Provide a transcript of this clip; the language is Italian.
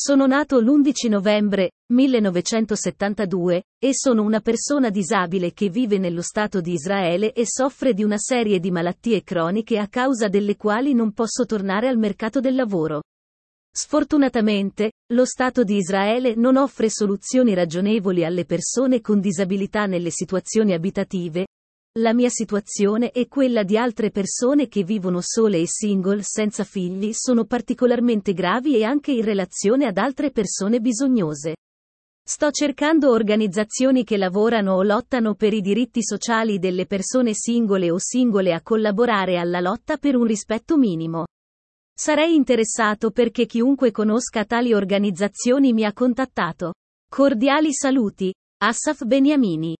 Sono nato l'11 novembre 1972 e sono una persona disabile che vive nello Stato di Israele e soffre di una serie di malattie croniche a causa delle quali non posso tornare al mercato del lavoro. Sfortunatamente, lo Stato di Israele non offre soluzioni ragionevoli alle persone con disabilità nelle situazioni abitative, la mia situazione e quella di altre persone che vivono sole e single senza figli sono particolarmente gravi e anche in relazione ad altre persone bisognose. Sto cercando organizzazioni che lavorano o lottano per i diritti sociali delle persone singole o singole a collaborare alla lotta per un rispetto minimo. Sarei interessato perché chiunque conosca tali organizzazioni mi ha contattato. Cordiali saluti. Assaf Beniamini.